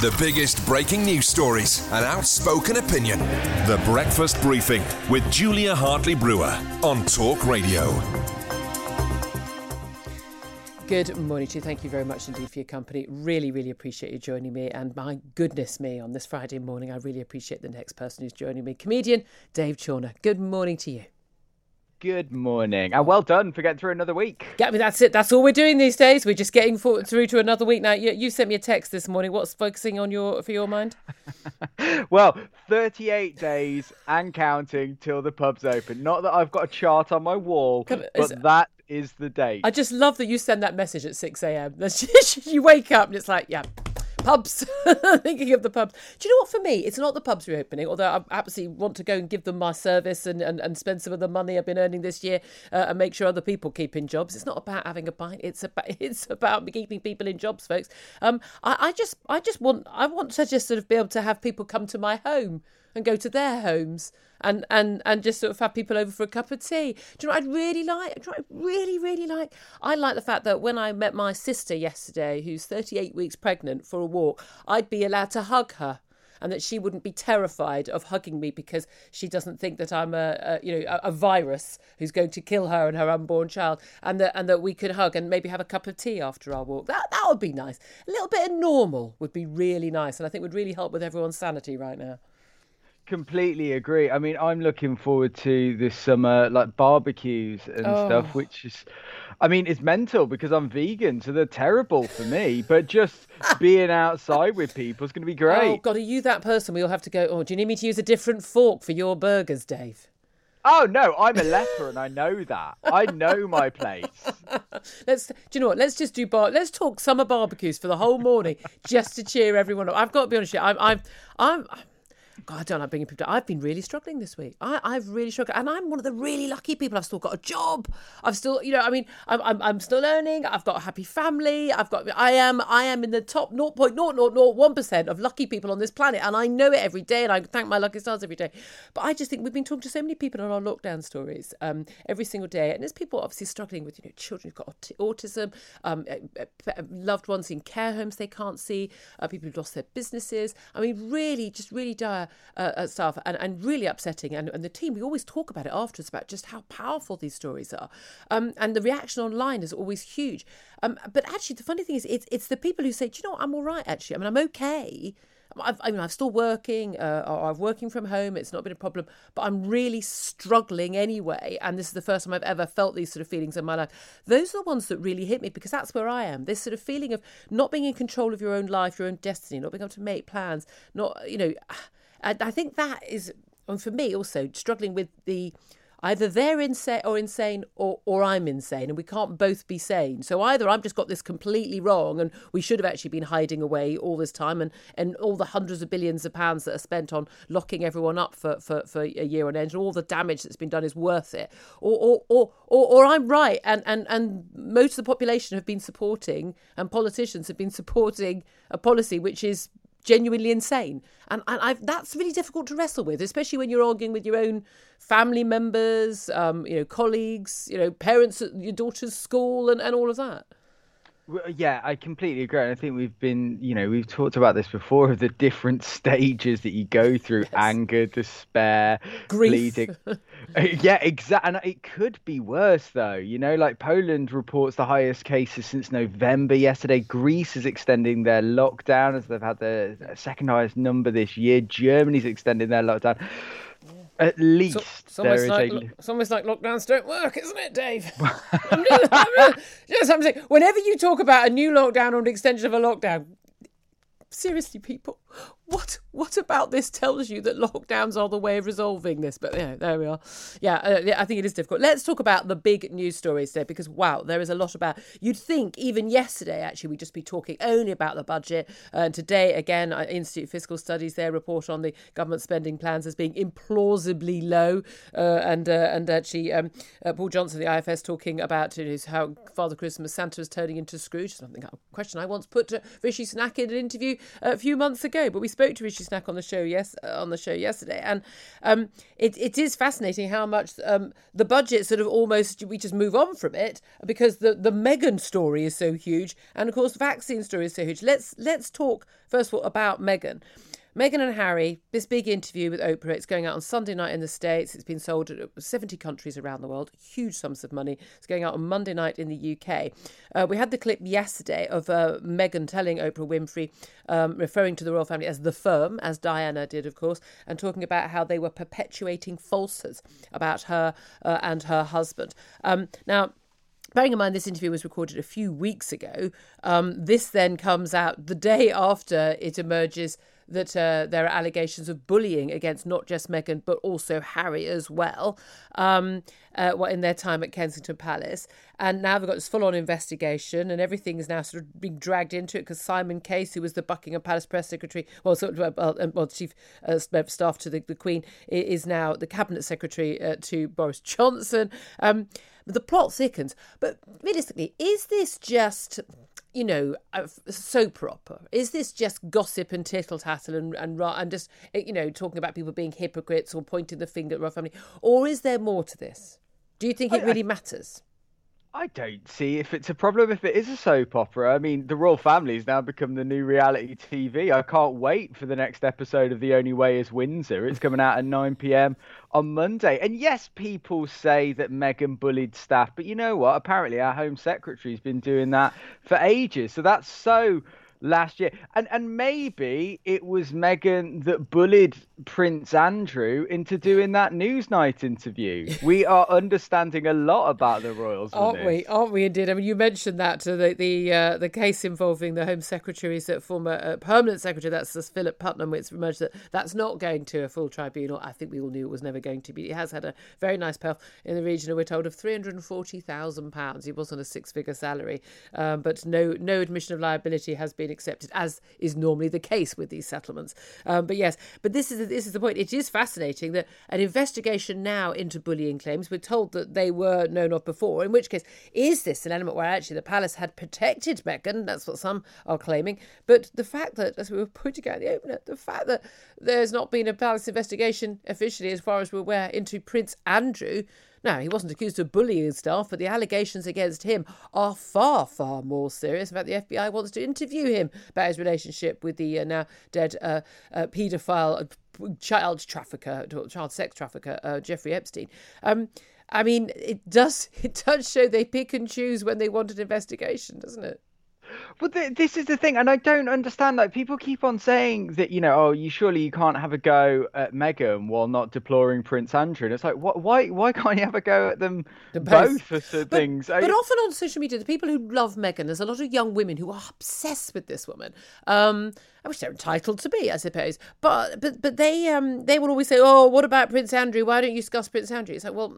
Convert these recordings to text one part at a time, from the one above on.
The biggest breaking news stories and outspoken opinion. The Breakfast Briefing with Julia Hartley Brewer on Talk Radio. Good morning to you. Thank you very much indeed for your company. Really, really appreciate you joining me. And my goodness me, on this Friday morning, I really appreciate the next person who's joining me. Comedian Dave Chawner. Good morning to you. Good morning, and well done for getting through another week. Yeah, I mean that's it. That's all we're doing these days. We're just getting through to another week now. You, you sent me a text this morning. What's focusing on your for your mind? well, 38 days and counting till the pubs open. Not that I've got a chart on my wall, but is, that is the date. I just love that you send that message at 6 a.m. you wake up and it's like, yeah, pubs. Thinking of the pubs. Do you know what? For me, it's not the pubs reopening, although I absolutely want to go and give them my service and, and, and spend some of the money I've been earning this year uh, and make sure other people keep in jobs. It's not about having a pint. It's about it's about keeping people in jobs, folks. Um, I, I just I just want I want to just sort of be able to have people come to my home and go to their homes and and and just sort of have people over for a cup of tea. Do you know what I'd really like? Do you know what I'd really really like? I like the fact that when I met my sister yesterday, who's 38 weeks pregnant, for a walk, I'd be allowed to hug her. And that she wouldn't be terrified of hugging me because she doesn't think that I'm a, a you know a, a, virus who's going to kill her and her unborn child, and that and that we could hug and maybe have a cup of tea after our walk. That that would be nice. A little bit of normal would be really nice, and I think would really help with everyone's sanity right now completely agree. I mean, I'm looking forward to this summer, like barbecues and oh. stuff, which is, I mean, it's mental because I'm vegan, so they're terrible for me. But just being outside with people is going to be great. Oh God, are you that person? We'll have to go. Oh, do you need me to use a different fork for your burgers, Dave? Oh no, I'm a leper and I know that. I know my place. let's do you know what? Let's just do bar. Let's talk summer barbecues for the whole morning, just to cheer everyone up. I've got to be honest, with you, I'm, I'm, I'm God, I don't like bringing people. Down. I've been really struggling this week. I, I've really struggled, and I'm one of the really lucky people. I've still got a job. I've still, you know, I mean, I'm, I'm, I'm still earning. I've got a happy family. I've got, I am, I am in the top 0.0001 percent of lucky people on this planet, and I know it every day, and I thank my lucky stars every day. But I just think we've been talking to so many people on our lockdown stories um, every single day, and there's people obviously struggling with, you know, children who've got autism, um, eh, eh, loved ones in care homes they can't see, uh, people who've lost their businesses. I mean, really, just really dire uh, stuff and, and really upsetting. And, and the team, we always talk about it afterwards about just how powerful these stories are. Um, and the reaction online is always huge. Um, but actually, the funny thing is, it's, it's the people who say, do you know what, I'm all right, actually. I mean, I'm okay. I've, I mean, I'm still working, uh, or I'm working from home. It's not been a problem, but I'm really struggling anyway. And this is the first time I've ever felt these sort of feelings in my life. Those are the ones that really hit me because that's where I am. This sort of feeling of not being in control of your own life, your own destiny, not being able to make plans, not, you know, and I think that is, and for me also, struggling with the either they're insane or insane or, or I'm insane and we can't both be sane. So either I've just got this completely wrong and we should have actually been hiding away all this time and, and all the hundreds of billions of pounds that are spent on locking everyone up for, for, for a year on end and all the damage that's been done is worth it. Or or, or, or, or I'm right and, and, and most of the population have been supporting and politicians have been supporting a policy which is genuinely insane. And, and I've, that's really difficult to wrestle with, especially when you're arguing with your own family members, um, you know, colleagues, you know, parents at your daughter's school, and, and all of that. Yeah, I completely agree. I think we've been, you know, we've talked about this before of the different stages that you go through yes. anger, despair, grief. bleeding, uh, yeah, exactly. And it could be worse, though. You know, like Poland reports the highest cases since November yesterday. Greece is extending their lockdown as they've had the second highest number this year. Germany's extending their lockdown. At least so, it's, almost like, a... it's almost like lockdowns don't work, isn't it, Dave? I'm just, I'm just, just, I'm saying, whenever you talk about a new lockdown or an extension of a lockdown, seriously, people, what what about this tells you that lockdowns are the way of resolving this? But yeah, there we are. Yeah, uh, I think it is difficult. Let's talk about the big news stories today because wow, there is a lot about. You'd think even yesterday actually we'd just be talking only about the budget. And uh, today again, uh, Institute of Fiscal Studies their report on the government spending plans as being implausibly low, uh, and uh, and actually um, uh, Paul Johnson, the IFS, talking about you know, how Father Christmas Santa is turning into Scrooge. Something a question I once put to Rishi Sunak in an interview a few months ago, but we spoke to Rishi Sunak on the show yes on the show yesterday, and um, it it is fascinating how much um, the budget sort of almost we just move on from it because the the Meghan story is so huge, and of course the vaccine story is so huge. Let's let's talk first of all about Meghan. Meghan and Harry, this big interview with Oprah, it's going out on Sunday night in the States. It's been sold to 70 countries around the world, huge sums of money. It's going out on Monday night in the UK. Uh, we had the clip yesterday of uh, Meghan telling Oprah Winfrey, um, referring to the royal family as the firm, as Diana did, of course, and talking about how they were perpetuating falsehoods about her uh, and her husband. Um, now, bearing in mind this interview was recorded a few weeks ago, um, this then comes out the day after it emerges that uh, there are allegations of bullying against not just Meghan but also Harry as well. Um, uh, in their time at Kensington Palace, and now they've got this full-on investigation, and everything is now sort of being dragged into it because Simon Case, who was the Buckingham Palace press secretary, well, sort of well, chief uh, staff to the, the, Queen, is now the cabinet secretary uh, to Boris Johnson. Um, the plot thickens, but realistically, is this just you know, soap opera? Is this just gossip and tittle tattle and, and and just eh, you know talking about people being hypocrites or pointing the finger at royal family, or is there more to this? Do you think it really matters? I don't see if it's a problem if it is a soap opera. I mean, the royal family has now become the new reality TV. I can't wait for the next episode of The Only Way is Windsor. It's coming out at 9 p.m. on Monday. And yes, people say that Meghan bullied staff, but you know what? Apparently, our Home Secretary's been doing that for ages. So that's so last year. And and maybe it was Meghan that bullied Prince Andrew into doing that Newsnight interview. we are understanding a lot about the royals, aren't we? Aren't we indeed? I mean, you mentioned that the the uh, the case involving the Home Secretary's uh, former uh, permanent secretary. That's Philip Rutnam. It's emerged that that's not going to a full tribunal. I think we all knew it was never going to be. He has had a very nice payoff in the region. We're told of three hundred and forty thousand pounds. He was on a six figure salary, um, but no no admission of liability has been been accepted, as is normally the case with these settlements. Um, but yes, but this is this is the point. It is fascinating that an investigation now into bullying claims. We're told that they were known of before. In which case, is this an element where actually the palace had protected Meghan? That's what some are claiming. But the fact that, as we were pointing out in the opener, the fact that there's not been a palace investigation officially, as far as we're aware, into Prince Andrew now, he wasn't accused of bullying staff, but the allegations against him are far, far more serious. In fact, the FBI wants to interview him about his relationship with the uh, now dead uh, uh, paedophile, uh, child trafficker, child sex trafficker, uh, Jeffrey Epstein. Um, I mean, it does it does show they pick and choose when they want an investigation, doesn't it? But the, this is the thing, and I don't understand. Like people keep on saying that you know, oh, you surely you can't have a go at Meghan while not deploring Prince Andrew. And it's like, what? Why? Why can't you have a go at them the both, for but, things? But I, often on social media, the people who love Meghan, there's a lot of young women who are obsessed with this woman. Um, which they're entitled to be, I suppose. But but but they um they will always say, oh, what about Prince Andrew? Why don't you discuss Prince Andrew? It's like, well,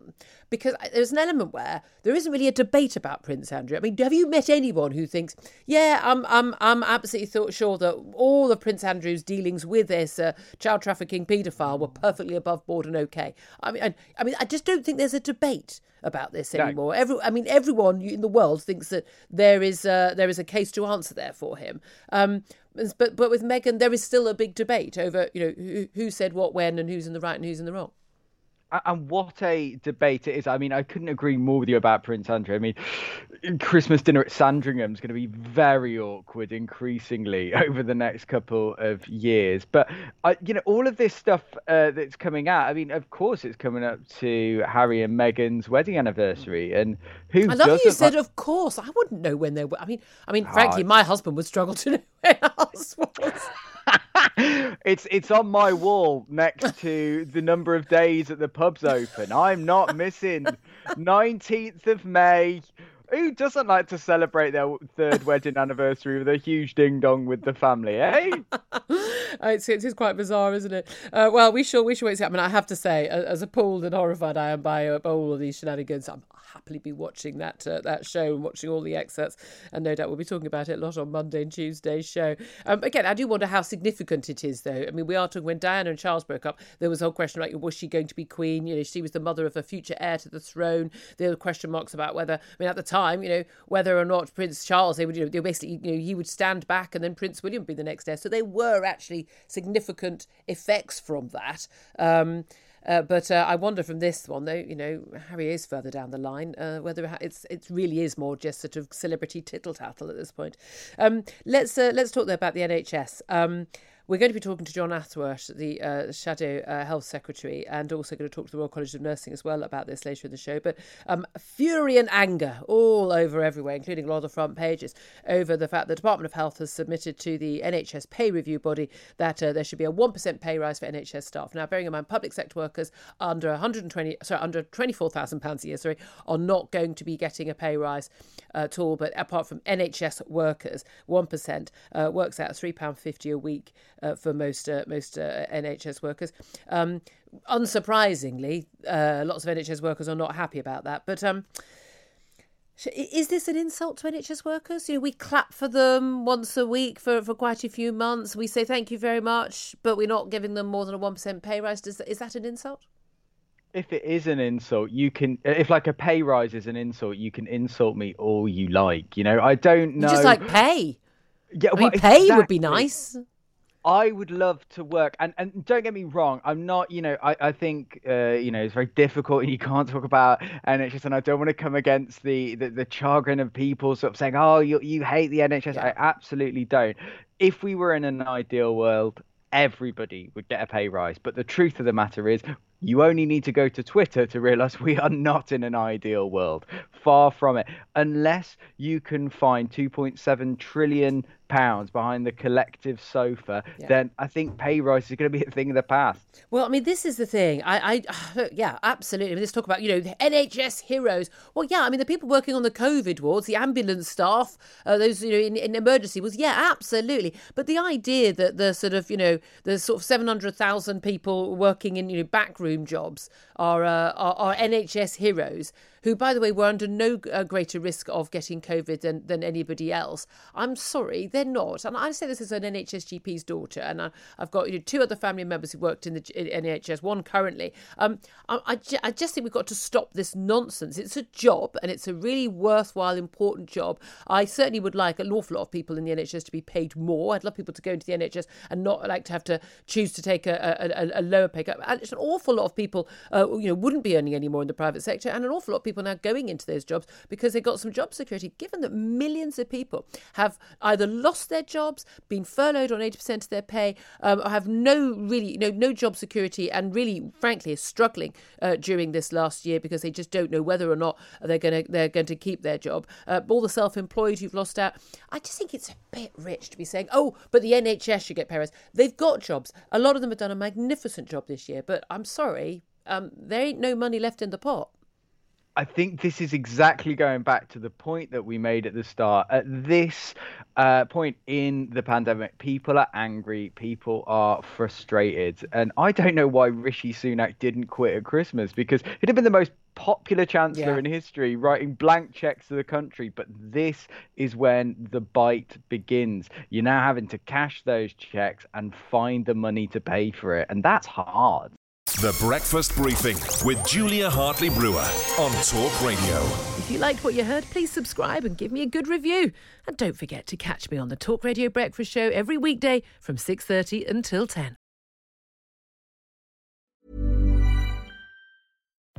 because there's an element where there isn't really a debate about Prince Andrew. I mean, have you met anyone who thinks, yeah, I'm I'm I'm absolutely thought, sure that all of Prince Andrew's dealings with this uh, child trafficking paedophile were perfectly above board and okay. I mean, I, I mean, I just don't think there's a debate about this anymore. No. Every, I mean, everyone in the world thinks that there is uh, there is a case to answer there for him. Um, but but with Meghan, there is still a big debate over you know who, who said what when and who's in the right and who's in the wrong. And what a debate it is. I mean, I couldn't agree more with you about Prince Andrew. I mean, Christmas dinner at Sandringham is going to be very awkward increasingly over the next couple of years. But, I, you know, all of this stuff uh, that's coming out, I mean, of course, it's coming up to Harry and Meghan's wedding anniversary. And who I love you said, like- of course. I wouldn't know when they were. I mean, I mean, frankly, my husband would struggle to know when ours was. It's it's on my wall next to the number of days that the pub's open. I'm not missing 19th of May. Who doesn't like to celebrate their third wedding anniversary with a huge ding dong with the family, eh? Uh, it's, it is quite bizarre, isn't it? Uh, well, we shall we shall wait to see. I mean, I have to say, as appalled and horrified I am by, uh, by all of these shenanigans, I'm happily be watching that uh, that show and watching all the excerpts, and no doubt we'll be talking about it a lot on Monday and Tuesday's show. Um, again, I do wonder how significant it is, though. I mean, we are talking when Diana and Charles broke up. There was a whole question like, was she going to be queen? You know, she was the mother of a future heir to the throne. Were question marks about whether, I mean, at the time, you know, whether or not Prince Charles, they would, you know, they basically, you know, he would stand back, and then Prince William would be the next heir. So there were actually significant effects from that. Um, uh, but uh, I wonder from this one, though, you know, Harry is further down the line, uh, whether it's it really is more just sort of celebrity tittle tattle at this point. Um, let's uh, let's talk though about the NHS. Um, we're going to be talking to Jon Ashworth, the uh, Shadow uh, Health Secretary, and also going to talk to the Royal College of Nursing as well about this later in the show. But um, fury and anger all over everywhere, including a lot of the front pages, over the fact the Department of Health has submitted to the NHS pay review body that uh, there should be a 1% pay rise for NHS staff. Now, bearing in mind, public sector workers under 120, sorry, under £24,000 a year, sorry, are not going to be getting a pay rise at all. But apart from NHS workers, 1% uh, works out £3.50 a week uh, for most uh, most uh, NHS workers. Um, unsurprisingly, uh, lots of NHS workers are not happy about that. But um, is this an insult to NHS workers? You know, we clap for them once a week for, for quite a few months. We say thank you very much, but we're not giving them more than a one percent pay rise. Does is that an insult? If it is an insult, you can. If like a pay rise is an insult, you can insult me all you like. You know, I don't know. You just like pay. yeah, I mean, well, pay would be nice. I would love to work, and and don't get me wrong, I'm not, you know, I I think, uh, you know, it's very difficult, and you can't talk about NHS, and I don't want to come against the the, the chagrin of people sort of saying, oh, you you hate the NHS. I absolutely don't. If we were in an ideal world, everybody would get a pay rise, but the truth of the matter is. You only need to go to Twitter to realize we are not in an ideal world. Far from it. Unless you can find 2.7 trillion pounds behind the collective sofa, then I think pay rise is going to be a thing of the past. Well, I mean, this is the thing. I, I look, yeah, absolutely. I mean, let's talk about you know the NHS heroes. Well, yeah, I mean the people working on the COVID wards, the ambulance staff, uh, those you know in, in emergency was yeah, absolutely. But the idea that the sort of you know the sort of seven hundred thousand people working in you know backroom jobs are, uh, are are NHS heroes who, by the way, were under no uh, greater risk of getting COVID than, than anybody else. I'm sorry, they're not. And I say this as an NHS GP's daughter, and I, I've got you know, two other family members who worked in the in NHS, one currently. Um, I, I, just think we've got to stop this nonsense. It's a job, and it's a really worthwhile, important job. I certainly would like an awful lot of people in the NHS to be paid more. I'd love people to go into the NHS and not like to have to choose to take a, a, a, lower pay cut. And it's an awful lot of people, uh, you know, wouldn't be earning any more in the private sector, and an awful lot people now going into those jobs because they got some job security. Given that millions of people have either lost their jobs, been furloughed on eighty percent of their pay, um, or have no really no no job security, and really, frankly, are struggling uh, during this last year because they just don't know whether or not they're going to they're going to keep their job. Uh, all the self-employed who've lost out. I just think it's a bit rich to be saying, oh, but the NHS should get rise. They've got jobs. A lot of them have done a magnificent job this year, but I'm sorry, um, there ain't no money left in the pot. I think this is exactly going back to the point that we made at the start. At this uh, point in the pandemic, people are angry, people are frustrated. And I don't know why Rishi Sunak didn't quit at Christmas because he'd have been the most popular chancellor Yeah. in history, writing blank checks to the country. But this is when the bite begins. You're now having to cash those checks and find the money to pay for it. And that's hard. The Breakfast Briefing with Julia Hartley Brewer on Talk Radio. If you liked what you heard, please subscribe and give me a good review. And don't forget to catch me on the Talk Radio Breakfast Show every weekday from 6:30 until 10.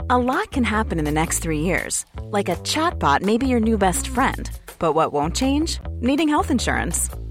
A lot can happen in the next three years. Like a chatbot may be your new best friend. But what won't change? Needing health insurance.